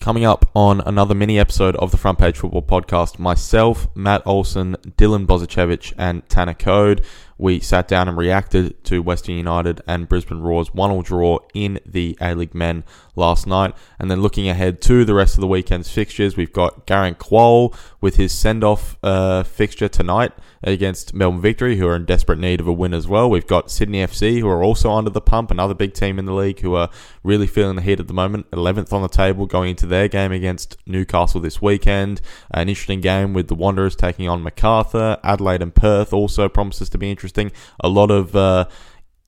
Coming up on another mini episode of the Front Page Football Podcast, myself, Matt Olsen, Dylan Bozicevic, and Tanner Coad we sat down and reacted to Western United and Brisbane Roar's one-all draw in the A-League Men last night. And then looking ahead to the rest of the weekend's fixtures, we've got Garang Kuol with his send-off uh, fixture tonight against Melbourne Victory, who are in desperate need of a win as well. We've got Sydney FC, who are also under the pump, another big team in the league, who are really feeling the heat at the moment. 11th on the table going into their game against Newcastle this weekend. An interesting game with the Wanderers taking on Macarthur. Adelaide and Perth also promises to be interesting interesting. A lot of uh,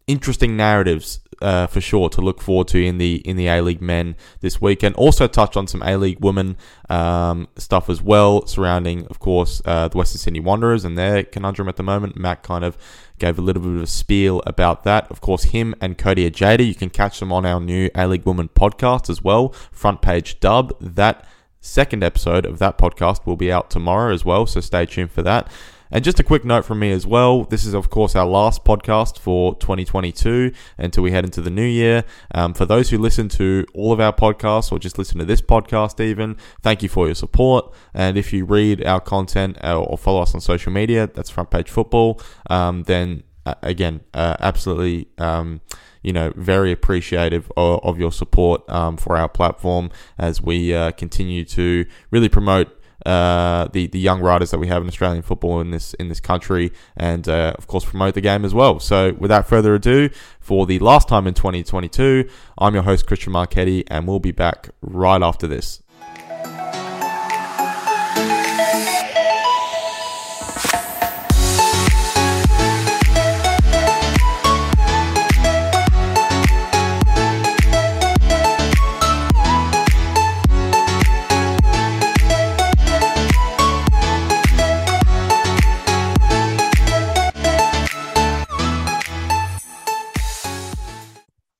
interesting narratives uh, for sure to look forward to in the in the A League men this weekend. Also touched on some A League women um, stuff as well, surrounding, of course, uh, the Western Sydney Wanderers and their conundrum at the moment. Matt kind of gave a little bit of a spiel about that. Of course, him and Cody Ajada, you can catch them on our new A League Women podcast as well. Front page dub that. Second episode of that podcast will be out tomorrow as well, so stay tuned for that. And just a quick note from me as well. This is, of course, our last podcast for 2022 until we head into the new year. Um, for those who listen to all of our podcasts or just listen to this podcast, even, thank you for your support. And if you read our content uh, or follow us on social media, that's Front Page Football, um, then uh, again, uh, absolutely. Um, you know, very appreciative of, of your support um, for our platform as we uh, continue to really promote uh, the the young riders that we have in Australian football in this in this country, and uh, of course promote the game as well. So, without further ado, for the last time in 2022, I'm your host Christian Marchetti, and we'll be back right after this.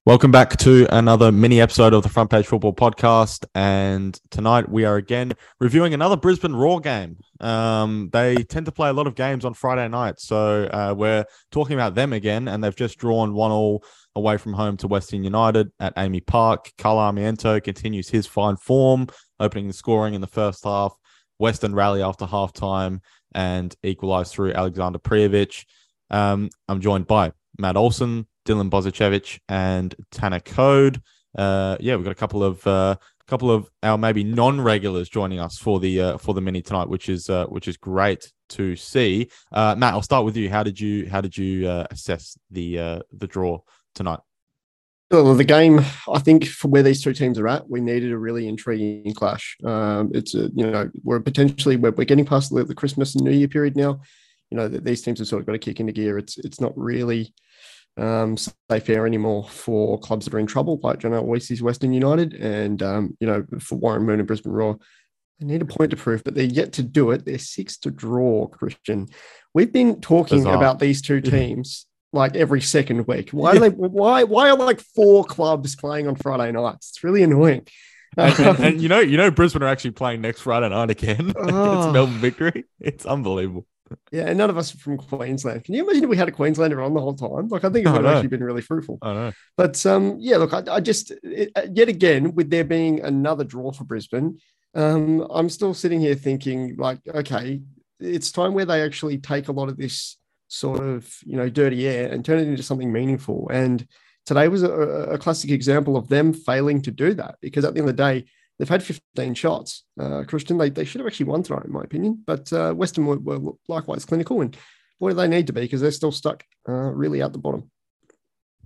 Welcome back to another mini episode of the Front Page Football Podcast. And tonight we are again reviewing another Brisbane Roar game. Um, they tend to play a lot of games on Friday night. So uh, we're talking about them again. And they've just drawn one all away from home to Western United at AAMI Park. Carl Armiento continues his fine form, opening the scoring in the first half. Western rally after halftime and equalised through Alexander Prijovic. Um, I'm joined by Matt Olsen, Dylan Bozicevic, and Tanner Coad. Uh, yeah, we've got a couple of uh, couple of our maybe non-regulars joining us for the uh, for the mini tonight, which is uh, which is great to see. Uh, Matt, I'll start with you. How did you how did you uh, assess the uh, the draw tonight? Well, the game, I think, for where these two teams are at, we needed a really intriguing clash. Um, it's a, you know we're potentially we're, we're getting past the, the Christmas and New Year period now. You know that these teams have sort of got to kick into gear. It's it's not really um, safe air anymore for clubs that are in trouble, like John Aloisi's Western United, and um, you know for Warren Moon and Brisbane Roar. They need a point to prove, but they're yet to do it. They're six to draw, Christian. We've been talking Bizarre. about these two teams like every second week. Why are they? Why? Why are like four clubs playing on Friday nights? It's really annoying. And, and, and, you know, you know, Brisbane are actually playing next Friday night again. Oh. it's Melbourne victory. It's unbelievable. Yeah, and none of us are from Queensland. Can you imagine if we had a Queenslander on the whole time? Like, I think it would have actually been really fruitful. I know. But um, yeah, look, I, I just it, uh, yet again with there being another draw for Brisbane, um, I'm still sitting here thinking like, okay, it's time where they actually take a lot of this sort of you know dirty air and turn it into something meaningful. And today was a, a classic example of them failing to do that because at the end of the day They've had 15 shots. Uh, Christian, they, they should have actually won tonight, in my opinion. But uh, Western were, were, likewise clinical, and boy, do they need to be because they're still stuck uh, really at the bottom.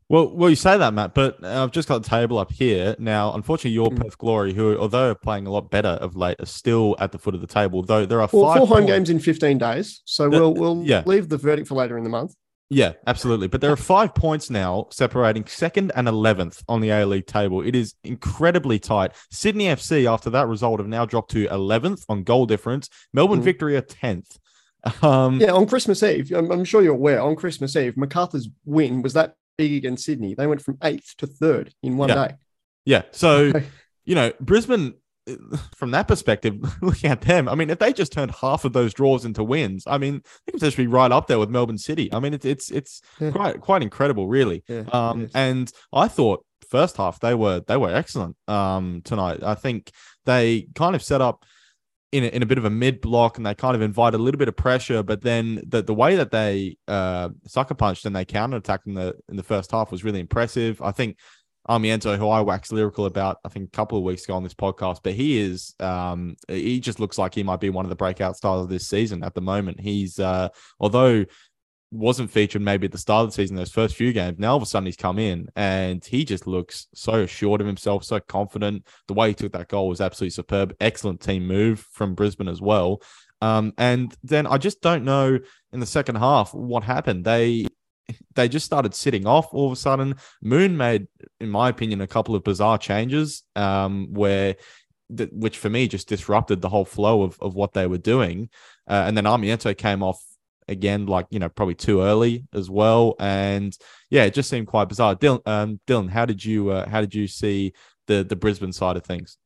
Well, well, you say that, Matt, but I've just got the table up here now. Unfortunately, your mm. Perth Glory, who although are playing a lot better of late, are still at the foot of the table. Though there are well, four home games in 15 days, so we'll we'll yeah. leave the verdict for later in the month. Yeah, absolutely. But there are five points now separating second and 11th on the A League table. It is incredibly tight. Sydney FC, after that result, have now dropped to 11th on goal difference. Melbourne mm. Victory are 10th. Um, yeah, on Christmas Eve, I'm, I'm, sure you're aware, on Christmas Eve, Macarthur's win was that big against Sydney. They went from eighth to third in one yeah. day. Yeah. So, you know, Brisbane from that perspective, looking at them, I mean, if they just turned half of those draws into wins, I mean, they could potentially be right up there with Melbourne City. I mean, it's it's it's yeah. quite quite incredible, really. Yeah, um, and I thought first half they were they were excellent um, tonight. I think they kind of set up in a, in a bit of a mid block and they kind of invited a little bit of pressure, but then the the way that they uh, sucker punched and they counter attacked in the in the first half was really impressive. I think Armiento, who I waxed lyrical about, I think a couple of weeks ago on this podcast, but he is, um, he just looks like he might be one of the breakout stars of this season at the moment. He's, uh, although wasn't featured maybe at the start of the season, those first few games, now all of a sudden he's come in and he just looks so assured of himself, so confident. The way he took that goal was absolutely superb. Excellent team move from Brisbane as well. Um, and then I just don't know in the second half what happened. They they just started sitting off all of a sudden. Moon made, in my opinion, a couple of bizarre changes um, where, th- which for me just disrupted the whole flow of, of what they were doing. Uh, and then Armiento came off again, like, you know, probably too early as well. And yeah, it just seemed quite bizarre. Dylan, um, Dylan how did you, uh, how did you see the, the Brisbane side of things?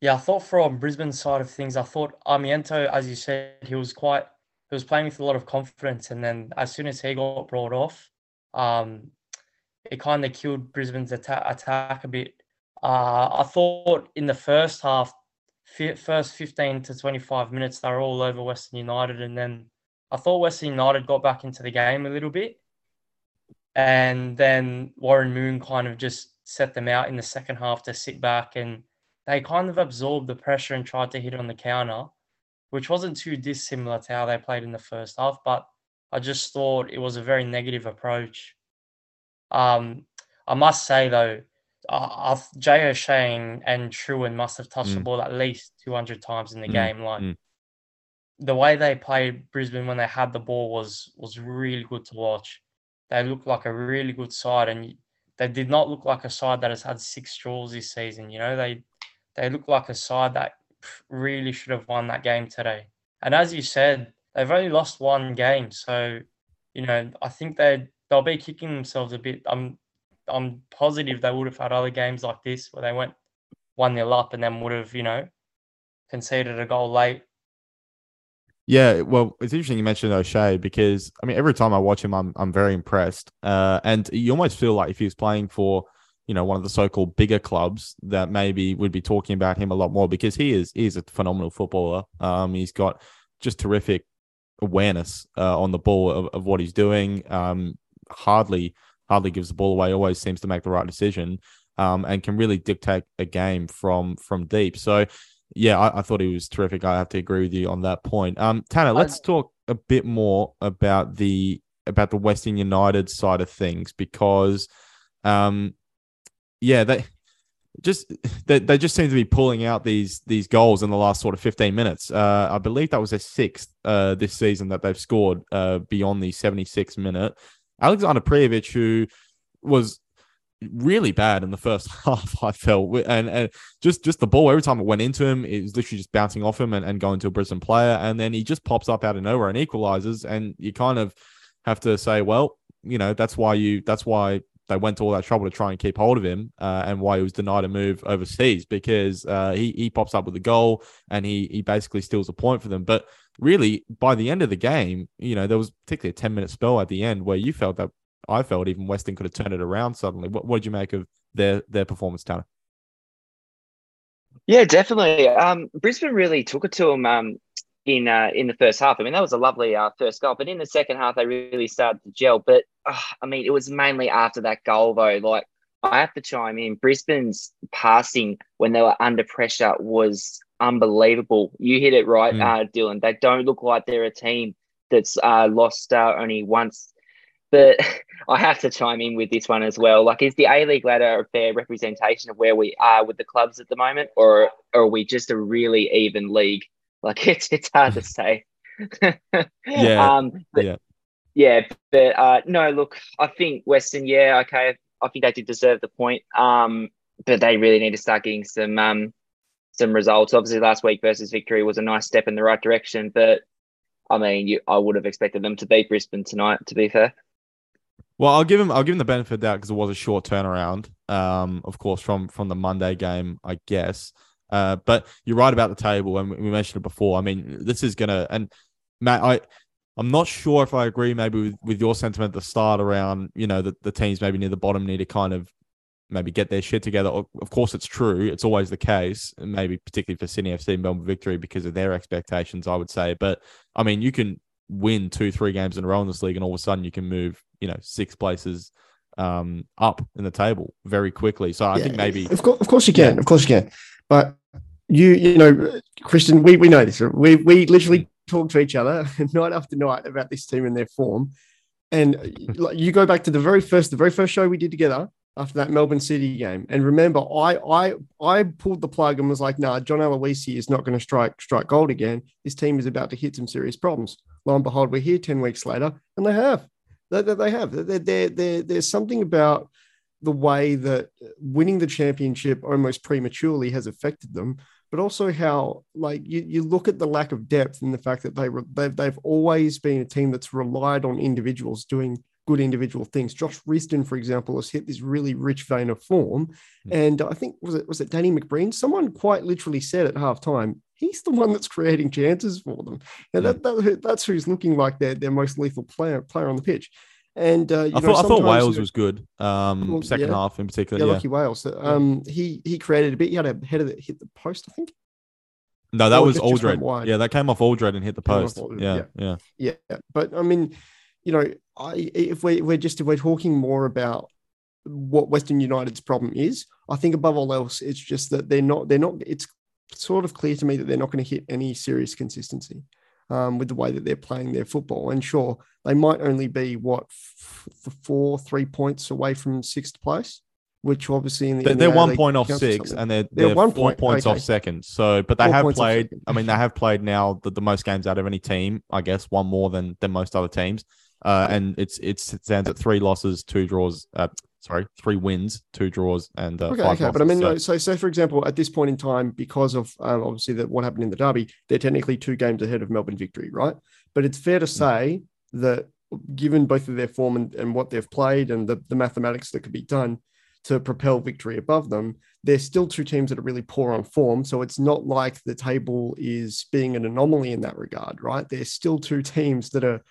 Yeah, I thought from Brisbane side of things, I thought Armiento, as you said, he was quite he was playing with a lot of confidence, and then as soon as he got brought off, um, it kind of killed Brisbane's attack, a bit. Uh, I thought in the first half, first 15 to 25 minutes, they were all over Western United. And then I thought Western United got back into the game a little bit. And then Warren Moon kind of just set them out in the second half to sit back and they kind of absorbed the pressure and tried to hit on the counter which wasn't too dissimilar to how they played in the first half. But I just thought it was a very negative approach. Um, I must say though, uh, Jay O'Shea and Trewin must have touched mm. the ball at least 200 times in the mm. game. Like mm. the way they played Brisbane when they had the ball was was really good to watch. They looked like a really good side, and they did not look like a side that has had six draws this season. You know, they they look like a side that really should have won that game today. And as you said, they've only lost one game, so you know I think they they'll be kicking themselves a bit. I'm I'm positive they would have had other games like this where they went one nil up and then would have you know conceded a goal late. Yeah, well, it's interesting you mentioned O'Shea because I mean every time I watch him, I'm I'm very impressed. Uh, and you almost feel like if he was playing for you know one of the so-called bigger clubs that maybe would be talking about him a lot more because he is he is a phenomenal footballer. Um, he's got just terrific awareness uh, on the ball of, of what he's doing. Um, hardly hardly gives the ball away. Always seems to make the right decision. Um, and can really dictate a game from from deep. So, yeah, I, I, thought he was terrific. I have to agree with you on that point. Um, Tanner, let's talk a bit more about the about the Western United side of things because um, yeah, they just they, they just seem to be pulling out these these goals in the last sort of 15 minutes. Uh, I believe that was their sixth uh, this season that they've scored uh, beyond the 76 minute. Alexander Prijovic, who was really bad in the first half, I felt, and, and just just the ball every time it went into him, it was literally just bouncing off him and, and going to a Brisbane player, and then he just pops up out of nowhere and equalizes, and you kind of have to say, well, you know, that's why you that's why they went to all that trouble to try and keep hold of him uh, and why he was denied a move overseas because uh, he, he pops up with a goal and he, he basically steals a point for them. But really, by the end of the game, you know, there was particularly a 10 minute spell at the end where you felt that I felt even Weston could have turned it around suddenly. What, what did you make of their, their performance, Tanner? Yeah, definitely. Um, Brisbane really took it to him. Um, in uh, in the first half. I mean, that was a lovely uh, first goal, but in the second half, they really started to gel. But uh, I mean, it was mainly after that goal, though. Like, I have to chime in. Brisbane's passing when they were under pressure was unbelievable. You hit it right, mm. uh, Dylan. They don't look like they're a team that's uh, lost uh, only once. But I have to chime in with this one as well. Like, is the A League ladder a fair representation of where we are with the clubs at the moment, or, or are we just a really even league? Like it's it's hard to say. yeah. Um, but, yeah. Yeah, but uh, no, look, I think Western, yeah, okay, I think they did deserve the point. Um, but they really need to start getting some um some results. Obviously, last week versus Victory was a nice step in the right direction, but I mean, you, I would have expected them to beat Brisbane tonight. To be fair. Well, I'll give him I'll give him the benefit of that because it was a short turnaround. Um, of course, from from the Monday game, I guess. Uh, but you're right about the table, and we mentioned it before. I mean, this is gonna and Matt, I I'm not sure if I agree maybe with, with your sentiment at the start around you know that the teams maybe near the bottom need to kind of maybe get their shit together. Of course, it's true. It's always the case, maybe particularly for Sydney FC and Melbourne Victory because of their expectations, I would say. But I mean, you can win two, three games in a row in this league, and all of a sudden you can move, you know, six places um, up in the table very quickly. So I yeah, think maybe, of course, of course you can, yeah. of course you can. But you, you know, Christian, we we know this. We we literally talk to each other night after night about this team and their form. And you go back to the very first, the very first show we did together after that Melbourne City game. And remember, I I I pulled the plug and was like, "Nah, John Aloisi is not going to strike strike gold again. This team is about to hit some serious problems." Lo and behold, we're here ten weeks later, and they have. They, they have. They, they, they, there's something about the way that winning the championship almost prematurely has affected them, but also how like you, you look at the lack of depth and the fact that they they've, they've always been a team that's relied on individuals doing good individual things. Josh Risdon, for example, has hit this really rich vein of form. Mm-hmm. And I think was it was it Danny McBreen? Someone quite literally said at halftime, he's the one that's creating chances for them. And that, that, that's who's looking like their, their most lethal player player on the pitch. And uh, I, thought, I thought Wales was good. Um, well, second yeah, half in particular. Yeah, lucky Wales. Um, he he created a bit. He had a header that hit the post, I think. No, that was Aldred. Yeah, that came off Aldred and hit the post. Yeah, yeah, yeah, yeah. But I mean, you know, I if we we're just if we're talking more about what Western United's problem is, I think above all else, it's just that they're not they're not. It's sort of clear to me that they're not going to hit any serious consistency um, with the way that they're playing their football. And sure, they might only be what f- four, three points away from sixth place, which obviously in the they're, they're one point off six, and they're, they're, they're one four point, points okay. off second. So, but they four have played. I mean, they have played now the, the most games out of any team. I guess one more than than most other teams. Uh, and it's it's it stands at three losses, two draws. Uh, sorry, three wins, two draws, and uh, okay, okay. Losses, but I mean, so. so so for example, at this point in time, because of um, obviously that what happened in the derby, they're technically two games ahead of Melbourne victory, right? But it's fair to mm. say that given both of their form and, and what they've played and the, the mathematics that could be done to propel victory above them, they're still two teams that are really poor on form. So it's not like the table is being an anomaly in that regard, right? They're still two teams that are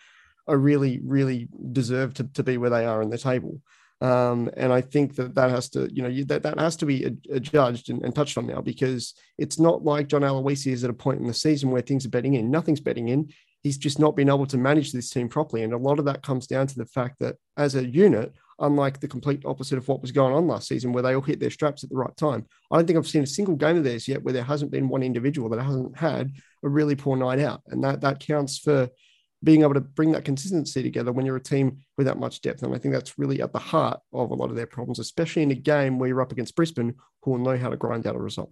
are really, really deserve to, to be where they are in the table. Um, and I think that that has to, you know, that, that has to be adjudged and, and, touched on now because it's not like John Aloisi is at a point in the season where things are betting in. Nothing's betting in. He's just not been able to manage this team properly. And a lot of that comes down to the fact that as a unit, unlike the complete opposite of what was going on last season, where they all hit their straps at the right time, I don't think I've seen a single game of theirs yet where there hasn't been one individual that hasn't had a really poor night out. And that, that counts for being able to bring that consistency together when you're a team with that much depth. And I think that's really at the heart of a lot of their problems, especially in a game where you're up against Brisbane, who will know how to grind out a result.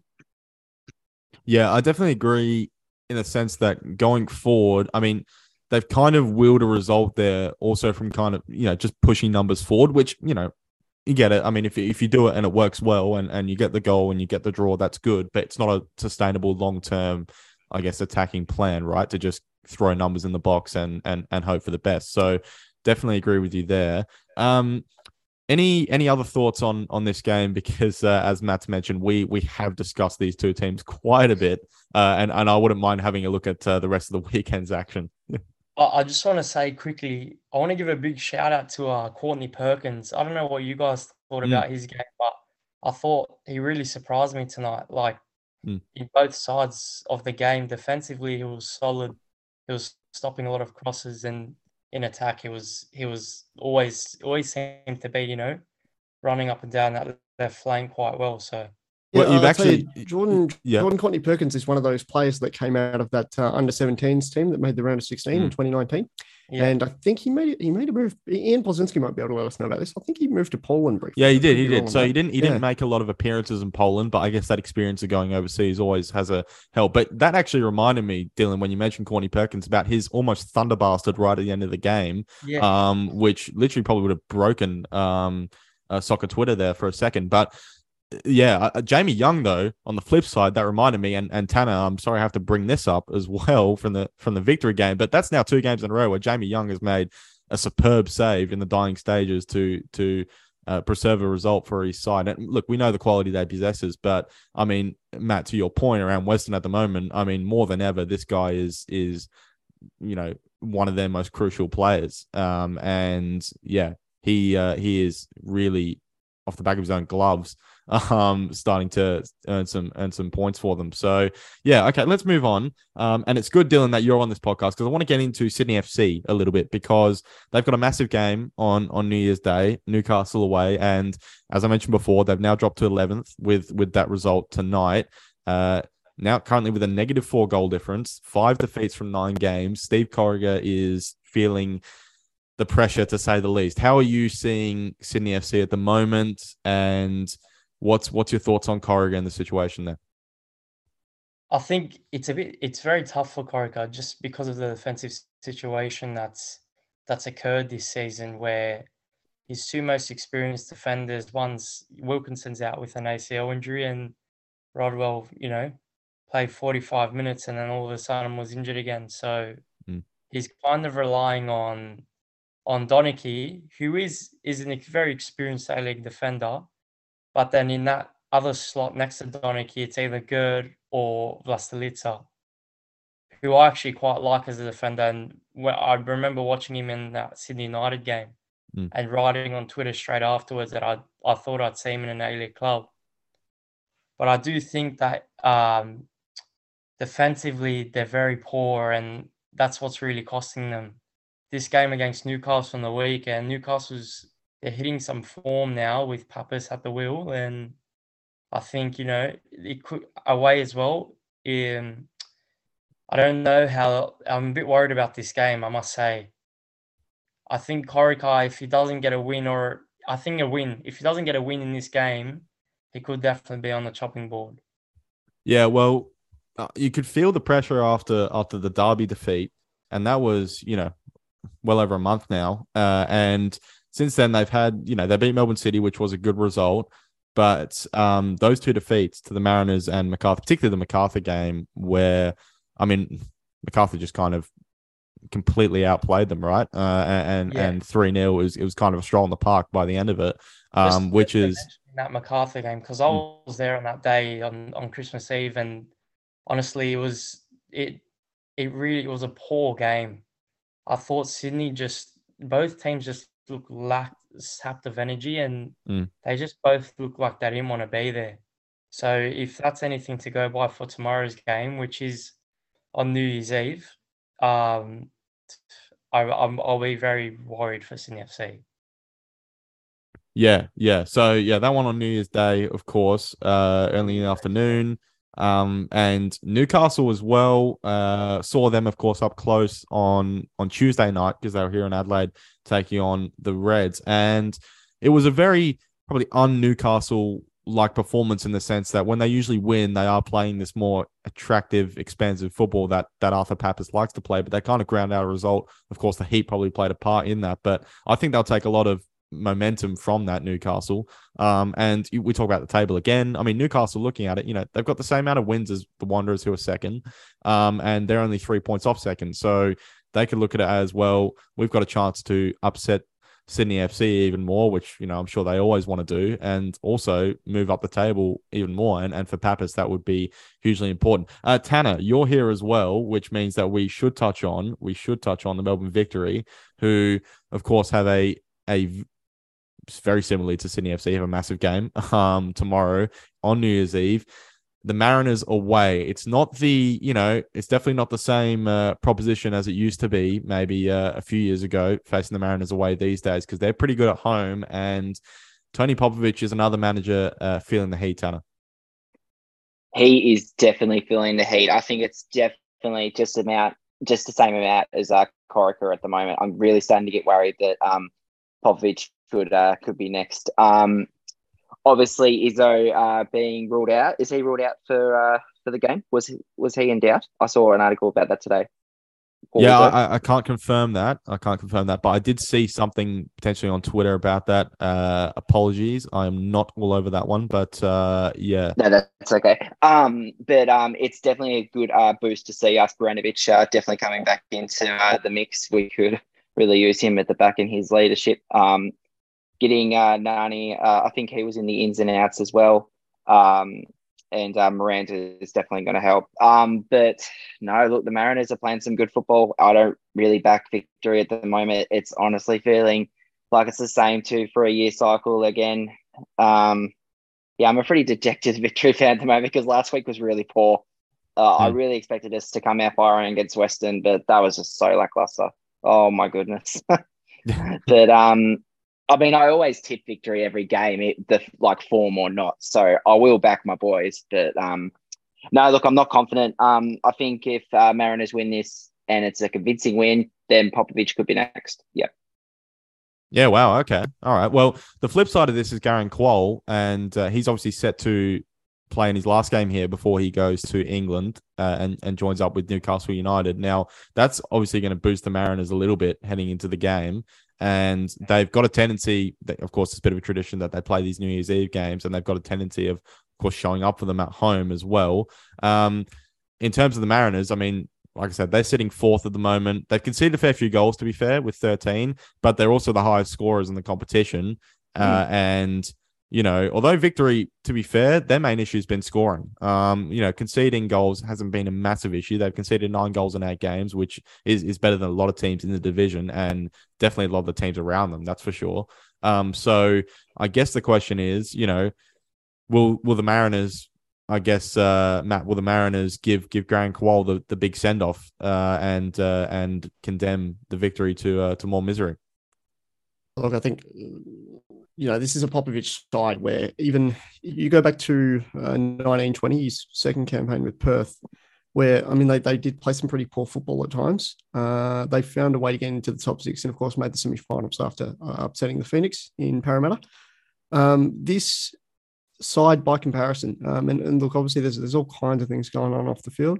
Yeah, I definitely agree in the sense that going forward, I mean, they've kind of willed a result there also from kind of, you know, just pushing numbers forward, which, you know, you get it. I mean, if, if you do it and it works well and, and you get the goal and you get the draw, that's good, but it's not a sustainable long term, I guess, attacking plan, right? To just throw numbers in the box and and and hope for the best. So definitely agree with you there. Um, any any other thoughts on on this game? Because uh, as Matt's mentioned, we we have discussed these two teams quite a bit, uh, and and I wouldn't mind having a look at uh, the rest of the weekend's action. I just want to say quickly, I want to give a big shout out to uh, Courtney Perkins. I don't know what you guys thought mm. about his game, but I thought he really surprised me tonight. Like mm. in both sides of the game, defensively he was solid he was stopping a lot of crosses and in attack. He was he was always always seemed to be you know running up and down that left flank quite well. So yeah, well, you've actually you, Jordan yeah. Jordan Courtney Perkins is one of those players that came out of that uh, under 17s team that made the round of 16 mm. in 2019. Yeah. And I think he made he made a move. Ian Plzinski might be able to let us know about this. I think he moved to Poland briefly. Yeah, he did. He did. So he didn't he yeah. didn't make a lot of appearances in Poland, but I guess that experience of going overseas always has a help. But that actually reminded me, Dylan, when you mentioned Courtney Perkins about his almost thunder bastard right at the end of the game, yeah. um, which literally probably would have broken um, uh, soccer Twitter there for a second. But yeah, uh, uh, Jamie Young though. On the flip side, that reminded me, and, and Tanner, I'm sorry I have to bring this up as well from the from the victory game, but that's now two games in a row where Jamie Young has made a superb save in the dying stages to to uh, preserve a result for his side. And look, we know the quality they possesses, but I mean, Matt, to your point around Western at the moment, I mean, more than ever, this guy is is you know one of their most crucial players. Um, and yeah, he uh, he is really off the back of his own gloves, um, starting to earn some earn some points for them. So yeah, okay, let's move on. Um, and it's good, Dylan, that you're on this podcast because I want to get into Sydney FC a little bit because they've got a massive game on on New Year's Day, Newcastle away, and as I mentioned before, they've now dropped to 11th with with that result tonight. Uh, now currently with a negative four goal difference, five defeats from nine games. Steve Corica is feeling the pressure to say the least. How are you seeing Sydney FC at the moment, and what's what's your thoughts on Corica and the situation there? I think it's a bit it's very tough for Corica just because of the defensive situation that's that's occurred this season where his two most experienced defenders, one's Wilkinson's out with an ACL injury and Rodwell, you know, played 45 minutes and then all of a sudden was injured again. So mm. he's kind of relying on on Donachie, who is is a very experienced A League defender, but then in that other slot next to Donachie, it's either Gerd or Vlastelica, who I actually quite like as a defender. And I remember watching him in that Sydney United game mm. and writing on Twitter straight afterwards that I, I thought I'd see him in an A League club. But I do think that um, defensively, they're very poor, and that's what's really costing them this game against Newcastle on the week, weekend. Newcastle's they're hitting some form now with Papas at the wheel, and I think you know it could away as well. Um, I don't know how I'm a bit worried about this game. I must say. I think Corica, if he doesn't get a win, or I think a win, if he doesn't get a win in this game, he could definitely be on the chopping board. Yeah, well, uh, you could feel the pressure after after the Derby defeat, and that was you know well over a month now. Uh, and since then, they've had, you know, they beat Melbourne City, which was a good result. But um, those two defeats to the Mariners and Macarthur, particularly the Macarthur game, where, I mean, Macarthur just kind of completely outplayed them, right? Uh, and yeah. and three 0 was it was kind of a stroll in the park by the end of it, um, which is that Macarthur game because I hmm. was there on that day on on Christmas Eve, and honestly, it was it it really it was a poor game. I thought Sydney just both teams just look lacked sapped of energy and mm. they just both look like they didn't want to be there. So if that's anything to go by for tomorrow's game, which is on New Year's Eve, um, I, I'm, I'll be very worried for Sydney FC. Yeah, yeah. So yeah, that one on New Year's Day, of course, uh, early in the afternoon. Um, and Newcastle as well uh, saw them, of course, up close on on Tuesday night because they were here in Adelaide taking on the Reds, and it was a very probably un Newcastle like performance in the sense that when they usually win, they are playing this more attractive, expansive football that that Arthur Papas likes to play, but they kind of ground out a result. Of course, the Heat probably played a part in that, but I think they'll take a lot of momentum from that Newcastle. Um, and we talk about the table again. I mean, Newcastle looking at it, you know, they've got the same amount of wins as the Wanderers, who are second, um, and they're only three points off second. So they could look at it as well. We've got a chance to upset Sydney FC even more, which you know I'm sure they always want to do, and also move up the table even more. And, and for Papas, that would be hugely important. Uh, Tanner, you're here as well, which means that we should touch on we should touch on the Melbourne Victory, who of course have a a very similarly to Sydney FC, have a massive game um, tomorrow on New Year's Eve. The Mariners away. It's not the, you know, it's definitely not the same uh, proposition as it used to be maybe uh, a few years ago facing the Mariners away these days because they're pretty good at home. And Tony Popovic is another manager uh, feeling the heat, Tanner. He is definitely feeling the heat. I think it's definitely just about just the same amount as uh, Corica at the moment. I'm really starting to get worried that um, Popovic could uh, could be next. Um, obviously, Izzo uh, being ruled out. Is he ruled out for uh, for the game? Was he, was he in doubt? I saw an article about that today. yeah, I, I, can't confirm that. I can't confirm that, but I did see something potentially on Twitter about that. Uh, apologies, I am not all over that one, but uh, yeah, no, that's okay. Um, but um, it's definitely a good uh, boost to see us Baranovic uh, definitely coming back into uh, the mix. We could really use him at the back in his leadership. Um, getting uh, Nani, uh, I think he was in the ins and outs as well. Um, and uh, Miranda is definitely going to help. Um, but no, look, the Mariners are playing some good football. I don't really back victory at the moment. It's honestly feeling like it's the same two for a year cycle again. Um, yeah, I'm a pretty dejected victory fan at the moment because last week was really poor. Uh, I Hmm. really expected us to come out firing against Western, but that was just so lackluster. Oh my goodness. but um, I mean, I always tip victory every game, it, the like form or not. So I will back my boys. But um, no, look, I'm not confident. Um, I think if uh, Mariners win this and it's a convincing win, then Popovic could be next. Yeah. Yeah, wow. Okay. All right. Well, the flip side of this is Garang Kuol, and uh, he's obviously set to play in his last game here before he goes to England uh, and, and joins up with Newcastle United. Now, that's obviously going to boost the Mariners a little bit heading into the game. And they've got a tendency, that, of course, it's a bit of a tradition that they play these New Year's Eve games, and they've got a tendency of, of course, showing up for them at home as well. Um, in terms of the Mariners, I mean, like I said, they're sitting fourth at the moment. They've conceded a fair few goals, to be fair, with 13, but they're also the highest scorers in the competition. Uh, and, you know, although victory, to be fair, their main issue has been scoring. Um, you know, conceding goals hasn't been a massive issue. They've conceded nine goals in eight games, which is, is better than a lot of teams in the division and definitely a lot of the teams around them, that's for sure. Um, so I guess the question is, you know, will will the Mariners I guess uh, Matt, will the Mariners give give Garang Kuol the, the big send off uh, and uh, and condemn the victory to uh, to more misery? Look, I think you know this is a Popovic side where even you go back to uh, 1920, his second campaign with Perth, where I mean they, they did play some pretty poor football at times. Uh, they found a way to get into the top six and of course made the semi-finals after uh, upsetting the Phoenix in Parramatta. Um, this side by comparison, um, and, and look, obviously there's there's all kinds of things going on off the field.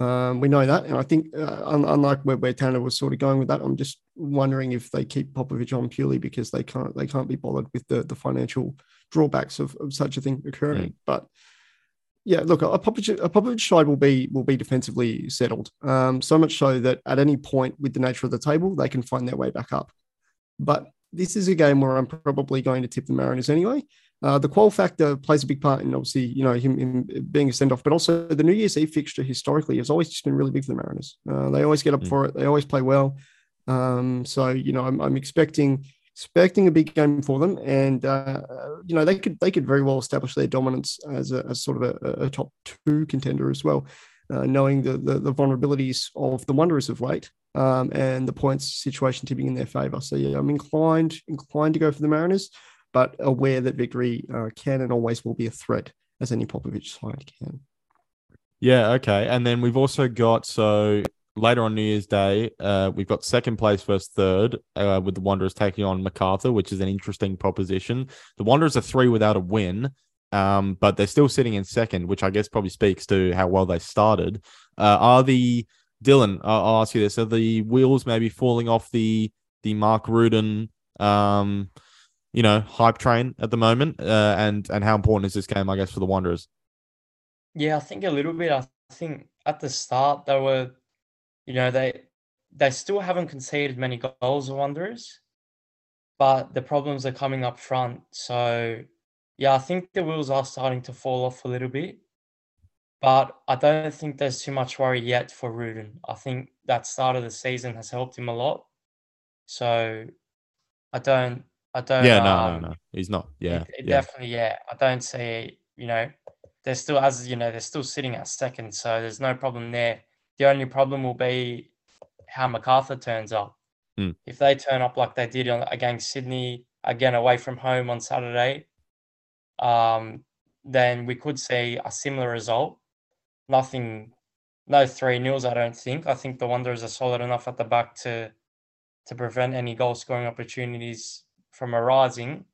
Um, we know that, and I think uh, unlike where, where Tanner was sort of going with that, I'm just wondering if they keep Popovic on purely because they can't they can't be bothered with the the financial drawbacks of, of such a thing occurring. But yeah, look, a Popovic, a Popovic side will be will be defensively settled. Um, so much so that at any point with the nature of the table, they can find their way back up. But this is a game where I'm probably going to tip the Mariners anyway. Uh, the Kuol factor plays a big part in obviously, you know, him, him being a send off, but also the New Year's Eve fixture historically has always just been really big for the Mariners. Uh, they always get up Mm. for it. They always play well. Um, so you know, I'm, I'm expecting expecting a big game for them, and uh, you know, they could they could very well establish their dominance as a as sort of a, a top two contender as well, uh, knowing the, the the vulnerabilities of the Wanderers of late. Um, and the points situation tipping in their favor. So yeah, I'm inclined inclined to go for the Mariners but aware that victory uh, can and always will be a threat, as any Popovic side can. Yeah, okay. And then we've also got so later on New Year's Day, uh, we've got second place versus third, uh, with the Wanderers taking on Macarthur, which is an interesting proposition. The Wanderers are three without a win, um, but they're still sitting in second, which I guess probably speaks to how well they started. Uh, are the Dylan? I'll, ask you this: Are the wheels maybe falling off the the Marko Rudan? Um, you know, hype train at the moment, uh, and and how important is this game, I guess, for the Wanderers? Yeah, I think a little bit. I think at the start they were, you know, they they still haven't conceded many goals, the Wanderers, but the problems are coming up front. So, yeah, I think the wheels are starting to fall off a little bit, but I don't think there's too much worry yet for Rudan. I think that start of the season has helped him a lot. So, I don't, I don't. yeah, no, um, no, no, he's not. Yeah, it, it yeah. definitely, yeah. I don't see, you know, they're still as you know, they're still sitting at second, so there's no problem there. The only problem will be how Macarthur turns up. Hmm. If they turn up like they did on, against Sydney, again away from home on Saturday, um, then we could see a similar result. Nothing, no three nils. I don't think. I think the Wanderers are solid enough at the back to to prevent any goal scoring opportunities from arising.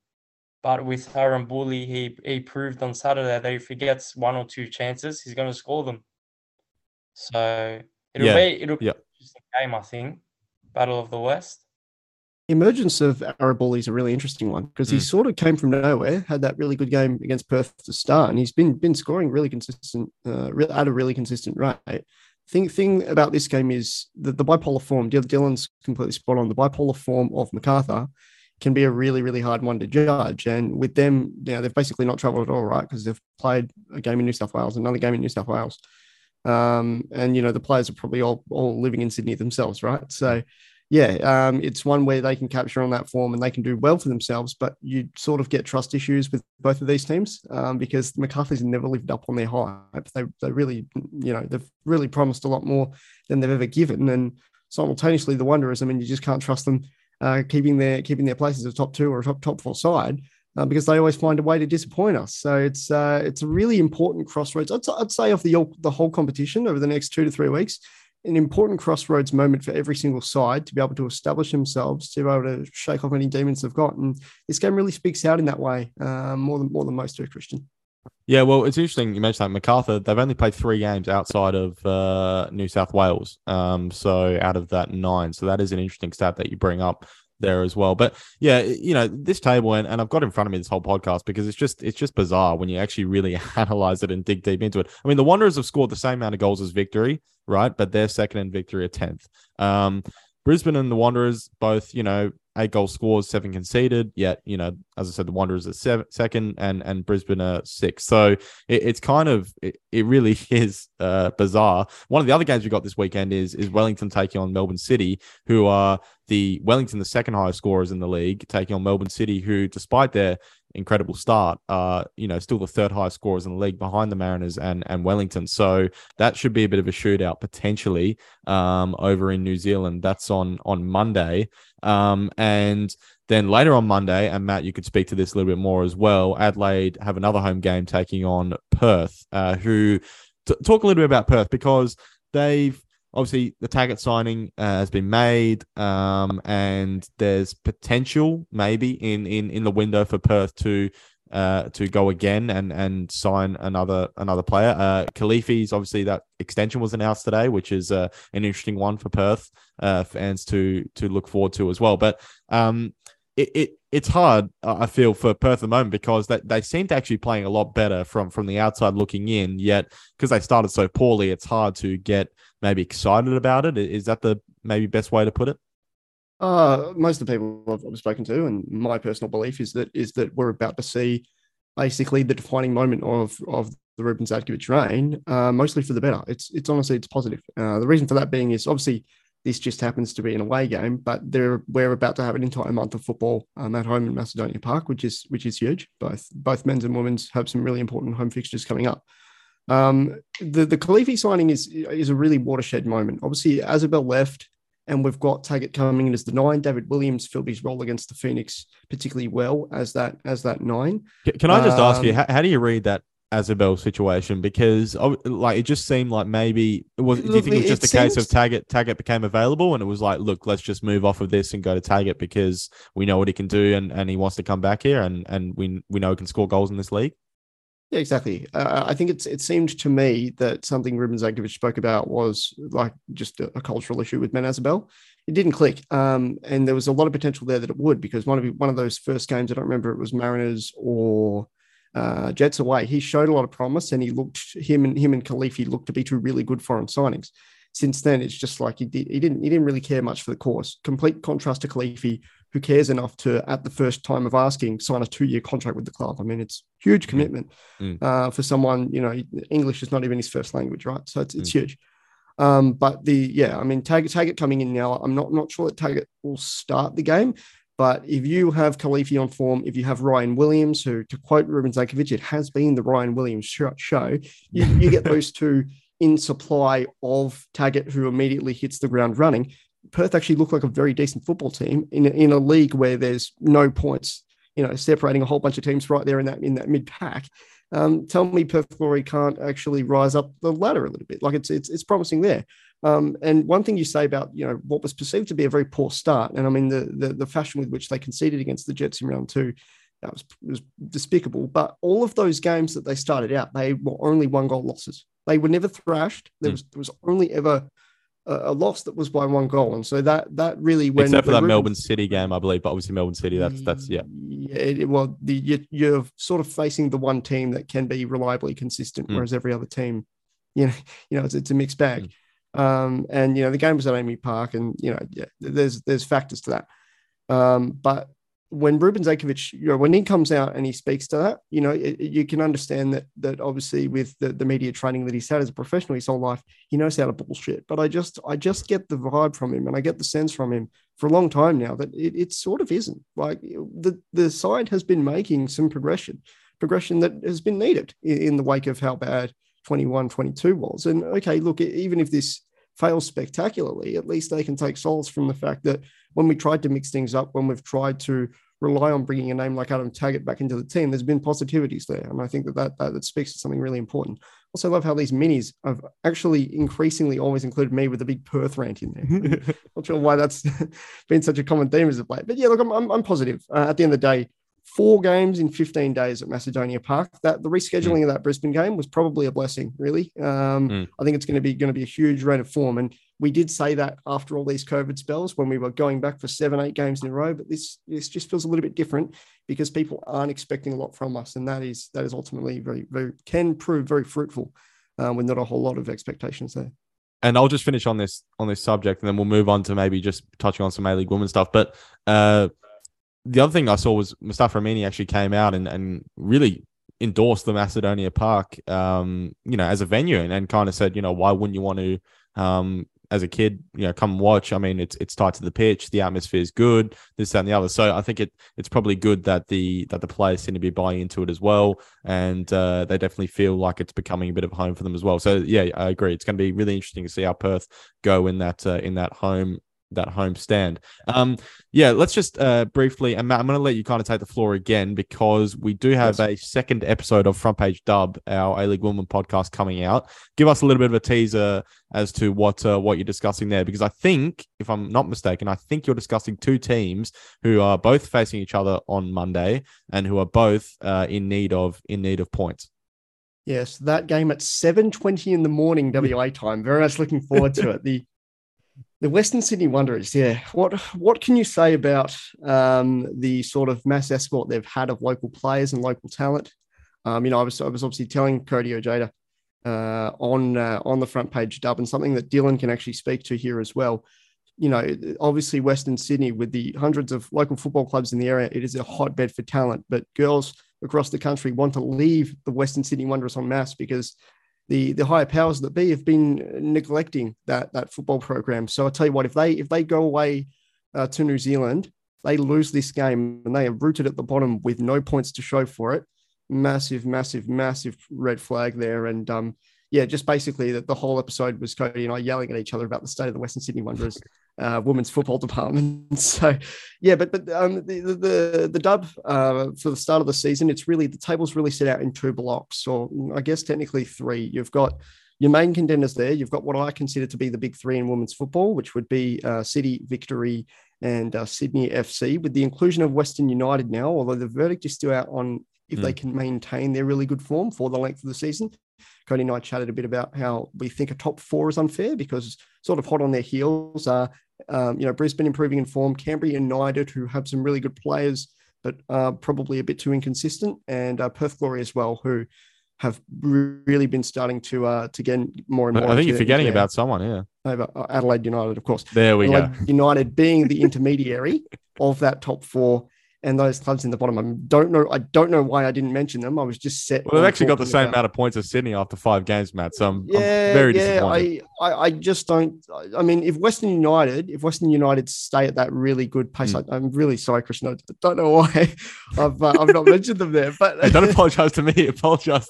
But with Aaron Bully, he he proved on Saturday that if he gets one or two chances, he's going to score them. So it'll Yeah, be it'll be yeah. an interesting game, I think. Battle of the West. Emergence of Arabulli is a really interesting one because he Mm. sort of came from nowhere, had that really good game against Perth to start, and he's been been scoring really consistent, uh, re- at a really consistent rate. Thing thing about this game is that the bipolar form. Dyl- Dylan's completely spot on. The bipolar form of Macarthur can be a really really hard one to judge, and with them, you know, they've basically not travelled at all, right? Because they've played a game in New South Wales, another game in New South Wales, um, and you know the players are probably all all living in Sydney themselves, right? So yeah, um, it's one where they can capture on that form and they can do well for themselves. But you sort of get trust issues with both of these teams um, because Macarthur's never lived up on their hype. They, they really, you know, they've really promised a lot more than they've ever given. And simultaneously, the Wanderers, I mean, you just can't trust them uh, keeping their keeping their places as top two or top top four side. Uh, because they always find a way to disappoint us. So it's uh, it's a really important crossroads. I'd, I'd say of the the whole competition over the next two to three weeks, an important crossroads moment for every single side to be able to establish themselves, to be able to shake off any demons they've got. And this game really speaks out in that way, um, more than more than most do, Christian. Yeah, well, it's interesting you mentioned that Macarthur. They've only played three games outside of uh, New South Wales, um, so out of that nine. So that is an interesting stat that you bring up there as well. But yeah, you know, this table and, and I've got in front of me this whole podcast because it's just it's just bizarre when you actually really analyze it and dig deep into it. I mean, the Wanderers have scored the same amount of goals as Victory, right? But they're second in Victory a tenth. Um, Brisbane and the Wanderers both, you know, eight goal scores, seven conceded. Yet, you know, as I said, the Wanderers are seven, second and and Brisbane are six. So it, it's kind of it, it really is uh, bizarre. One of the other games we got this weekend is is Wellington taking on Melbourne City, who are the Wellington, the second highest scorers in the league, taking on Melbourne City, who, despite their incredible start, are you know still the third highest scorers in the league behind the Mariners and and Wellington. So that should be a bit of a shootout potentially um, over in New Zealand. That's on on Monday, um, and then later on Monday, and Matt, you could speak to this a little bit more as well. Adelaide have another home game taking on Perth, uh, who t- talk a little bit about Perth because they've obviously the Taggart signing uh, has been made, um, and there's potential maybe in in in the window for Perth to uh, to go again and and sign another another player. Uh, Kalifi's obviously that extension was announced today, which is uh, an interesting one for Perth uh, fans to to look forward to as well. But um, it, it it's hard, I feel, for Perth at the moment because they, they seem to actually playing a lot better from from the outside looking in. Yet because they started so poorly, it's hard to get maybe excited about it. Is that the maybe best way to put it? Uh, most of the people I've, I've spoken to, and my personal belief is that is that we're about to see basically the defining moment of of the Ruben Zadkovich reign, uh, mostly for the better. It's it's honestly it's positive. Uh, the reason for that being is obviously this just happens to be an away game, but there we're about to have an entire month of football um, at home in Macedonia Park, which is which is huge. Both both men's and women's have some really important home fixtures coming up. Um, the the Kalifi signing is is a really watershed moment. Obviously, Azabel left, and we've got Taggart coming in as the nine. David Williams filled his role against the Phoenix particularly well as that as that nine. Can I just um, ask you um, how, how do you read that Azabel situation because like it just seemed like maybe it was. Do you think it was just it a seems... case of Taggart? Taggart became available, and it was like, look, let's just move off of this and go to Taggart because we know what he can do, and, and he wants to come back here, and and we we know he can score goals in this league. Yeah, exactly. Uh, I think it's it seemed to me that something Ruben Zadkovich spoke about was like just a, a cultural issue with Ben Azabel. It didn't click, um, and there was a lot of potential there that it would because one of one of those first games, I don't remember it was Mariners or uh, Jets away. He showed a lot of promise, and he looked him and him and Kalifi looked to be two really good foreign signings. Since then, it's just like he did. He didn't. He didn't really care much for the course. Complete contrast to Kalifi, who cares enough to, at the first time of asking, sign a two-year contract with the club. I mean, it's huge commitment mm. uh, for someone. You know, English is not even his first language, right? So it's, it's mm. huge. Um, but the yeah, I mean, Taggart, Taggart coming in now. I'm not not sure that Taggart will start the game, but if you have Kalifi on form, if you have Ryan Williams, who to quote Ruben Zadkovich, it has been the Ryan Williams show. You, you get those two in supply of Taggart, who immediately hits the ground running. Perth actually look like a very decent football team in a, in a league where there's no points, you know, separating a whole bunch of teams right there in that in that mid pack. Um, tell me Perth Glory can't actually rise up the ladder a little bit. Like it's it's it's promising there. Um, and one thing you say about you know what was perceived to be a very poor start, and I mean the the, the fashion with which they conceded against the Jets in round two, that was, was despicable. But all of those games that they started out, they were only one goal losses. They were never thrashed. There hmm. was there was only ever a, loss that was by one goal, and so that that really went except for that Melbourne City game, I believe. But obviously, Melbourne City, that's that's yeah. Yeah, it, well, the, you, you're sort of facing the one team that can be reliably consistent, mm. whereas every other team, you know, you know, it's, it's a mixed bag. Mm. Um, and you know, the game was at AAMI Park, and you know, yeah, there's there's factors to that. Um, but when Ruben Zadkovich, you know, when he comes out and he speaks to that, you know, it, you can understand that that obviously with the, the media training that he's had as a professional his whole life, he knows how to bullshit. But I just I just get the vibe from him and I get the sense from him for a long time now that it, it sort of isn't. Like the the side has been making some progression, progression that has been needed in, in the wake of how bad 21, 22 was. And okay, look, even if this fails spectacularly, at least they can take solace from the fact that when we tried to mix things up, when we've tried to rely on bringing a name like Adam Taggart back into the team, there's been positivities there. And I think that that, that, that speaks to something really important. Also, love how these minis have actually increasingly always included me with a big Perth rant in there. Not sure why that's been such a common theme as of late. But yeah, look, I'm, I'm, I'm positive. Uh, at the end of the day, four games in 15 days at Macedonia Park. That the rescheduling mm. of that Brisbane game was probably a blessing, really. Um, mm. I think it's going to be going to be a huge rate of form. And we did say that after all these COVID spells when we were going back for seven, eight games in a row. But this this just feels a little bit different because people aren't expecting a lot from us, and that is that is ultimately very very can prove very fruitful uh, with not a whole lot of expectations there. And I'll just finish on this on this subject, and then we'll move on to maybe just touching on some A League women stuff. But uh, the other thing I saw was Mustafa Amini actually came out and, and really endorsed the Macedonia Park, um, you know, as a venue and, and kind of said, you know, why wouldn't you want to, um, as a kid, you know, come watch. I mean, it's it's tied to the pitch, the atmosphere is good, this that, and the other. So I think it it's probably good that the that the players seem to be buying into it as well, and uh, they definitely feel like it's becoming a bit of a home for them as well. So yeah, I agree. It's going to be really interesting to see how Perth go in that uh, in that home that home stand. Um, yeah, let's just uh, briefly, and Matt, I'm going to let you kind of take the floor again because we do have yes. a second episode of Front Page Dub, our A League Women podcast, coming out. Give us a little bit of a teaser as to what uh, what you're discussing there, because I think, if I'm not mistaken, I think you're discussing two teams who are both facing each other on Monday and who are both uh, in need of in need of points. Yes, that game at 7:20 in the morning WA time. Very much looking forward to it. The the Western Sydney Wanderers, yeah. What what can you say about um, the sort of mass escort they've had of local players and local talent? Um, you know, I was I was obviously telling Cody Ojeda uh, on uh, on the front page dub, and something that Dylan can actually speak to here as well. You know, obviously Western Sydney with the hundreds of local football clubs in the area, it is a hotbed for talent. But girls across the country want to leave the Western Sydney Wanderers on mass because the the higher powers that be have been neglecting that that football program. So I tell you what, if they if they go away uh, to New Zealand, they lose this game and they are rooted at the bottom with no points to show for it. Massive, massive, massive red flag there. And um, yeah, just basically that the whole episode was Cody and I yelling at each other about the state of the Western Sydney Wanderers uh, women's football department. so yeah, but but um, the, the the dub uh, for the start of the season, it's really the table's really set out in two blocks, or I guess technically three. You've got your main contenders there. You've got what I consider to be the big three in women's football, which would be uh, City, Victory, and uh, Sydney FC. With the inclusion of Western United now, although the verdict is still out on if mm. they can maintain their really good form for the length of the season. Cody and I chatted a bit about how we think a top four is unfair because sort of hot on their heels are, um, you know, Brisbane improving in form, Canberra United, who have some really good players, but uh, probably a bit too inconsistent, and uh, Perth Glory as well, who have really been starting to uh, to get more and more. I think you're forgetting about someone, yeah. Over uh, Adelaide United, of course. There we Adelaide go. United being the intermediary of that top four and those clubs in the bottom. I don't know. I don't know why I didn't mention them. I was just set. Well, they've actually got the same about... amount of points as Sydney after five games, Matt. So I'm, yeah, I'm very yeah, disappointed. I, I, I, just don't. I mean, if Western United, if Western United stay at that really good pace, mm. I, am really sorry, Christian. I don't know why I've uh, I've not mentioned them there. But hey, don't apologise to me. Apologise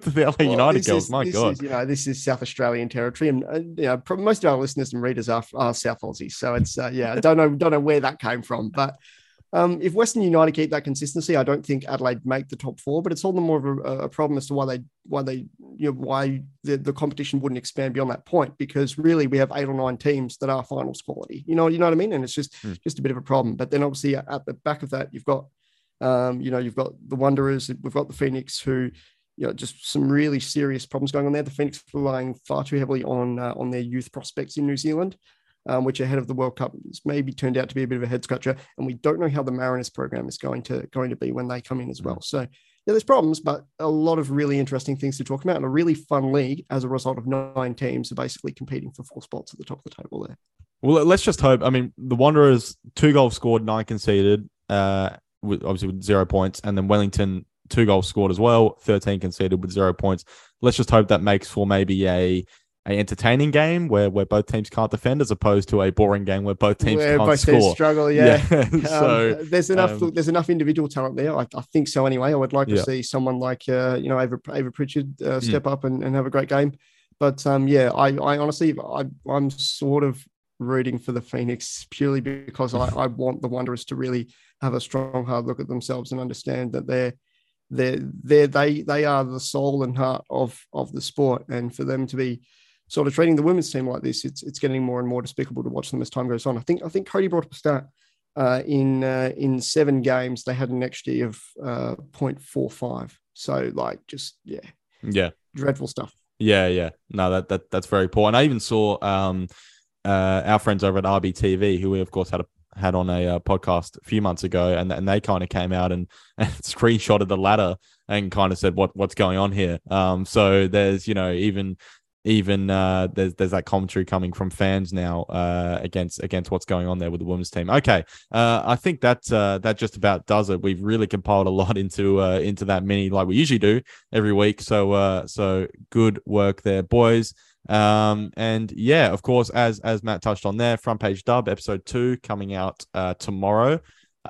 to the LA well, United girls. Is, My God, is, you know, this is South Australian territory, and uh, you know, most of our listeners and readers are, are South Aussies. So it's uh, yeah, I don't know, don't know where that came from, but. Um, if Western United keep that consistency, I don't think Adelaide make the top four. But it's all the more of a, a problem as to why they why they you know why the, the competition wouldn't expand beyond that point. Because really, we have eight or nine teams that are finals quality. You know, you know what I mean? And it's just mm. just a bit of a problem. But then obviously at the back of that, you've got um, you know you've got the Wanderers, we've got the Phoenix, who you know just some really serious problems going on there. The Phoenix relying far too heavily on uh, on their youth prospects in New Zealand um, which ahead of the World Cup has maybe turned out to be a bit of a head scratcher. And we don't know how the Mariners program is going to going to be when they come in as well. So yeah, there's problems, but a lot of really interesting things to talk about and a really fun league as a result of nine teams are basically competing for four spots at the top of the table there. Well, let's just hope. I mean, the Wanderers two goals scored, nine conceded. uh, with obviously with zero points, and then Wellington two goals scored as well, 13 conceded with zero points. Let's just hope that makes for maybe a a entertaining game where, where both teams can't defend as opposed to a boring game where both teams where can't both score. Teams struggle, yeah. yeah. so um, there's enough um, there's enough individual talent there. I, I, think so anyway. I would like to see someone like uh, you know Ava, Ava Pritchard uh, mm. step mm. up and, and have a great game. But um, yeah, I, I honestly I, I'm sort of rooting for the Phoenix purely because I, I want the Wanderers to really have a strong hard look at themselves and understand that they're they they they they are the soul and heart of of the sport and for them to be sort of treating the women's team like this, it's it's getting more and more despicable to watch them as time goes on. I think I think Cody brought up a stat uh, in uh, in seven games they had an XG of uh, 0.45. So like just yeah, yeah, dreadful stuff. Yeah, yeah. No, that that that's very poor. And I even saw um uh our friends over at RBTV, who we of course had a had on a uh, podcast a few months ago, and and they kind of came out and, and screenshotted the ladder and kind of said what what's going on here. Um, so there's you know even even uh, there's there's that commentary coming from fans now uh, against against what's going on there with the women's team. Okay, uh, I think that uh, that just about does it. We've really compiled a lot into uh, into that mini like we usually do every week. So uh, so good work there, boys. Um, and yeah, of course, as as Matt touched on there, front page dub episode two coming out tomorrow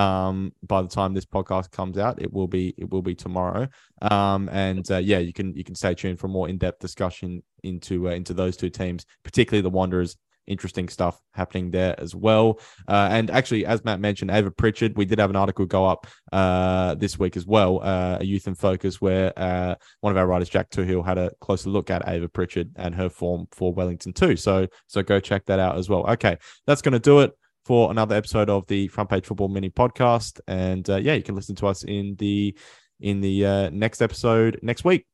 um by the time this podcast comes out it will be it will be tomorrow. Um and uh, yeah you can you can stay tuned for more in-depth discussion into uh, into those two teams particularly the wanderers. Interesting stuff happening there as well. Uh, and actually as matt mentioned ava pritchard we did have an article go up uh, this week as well uh, a youth in focus where uh, one of our writers jack Tuhill had a closer look at ava pritchard and her form for wellington too. So so go check that out as well. Okay that's going to do it for another episode of the Front Page Football Mini Podcast. And uh, yeah, you can listen to us in the in the uh, next episode next week.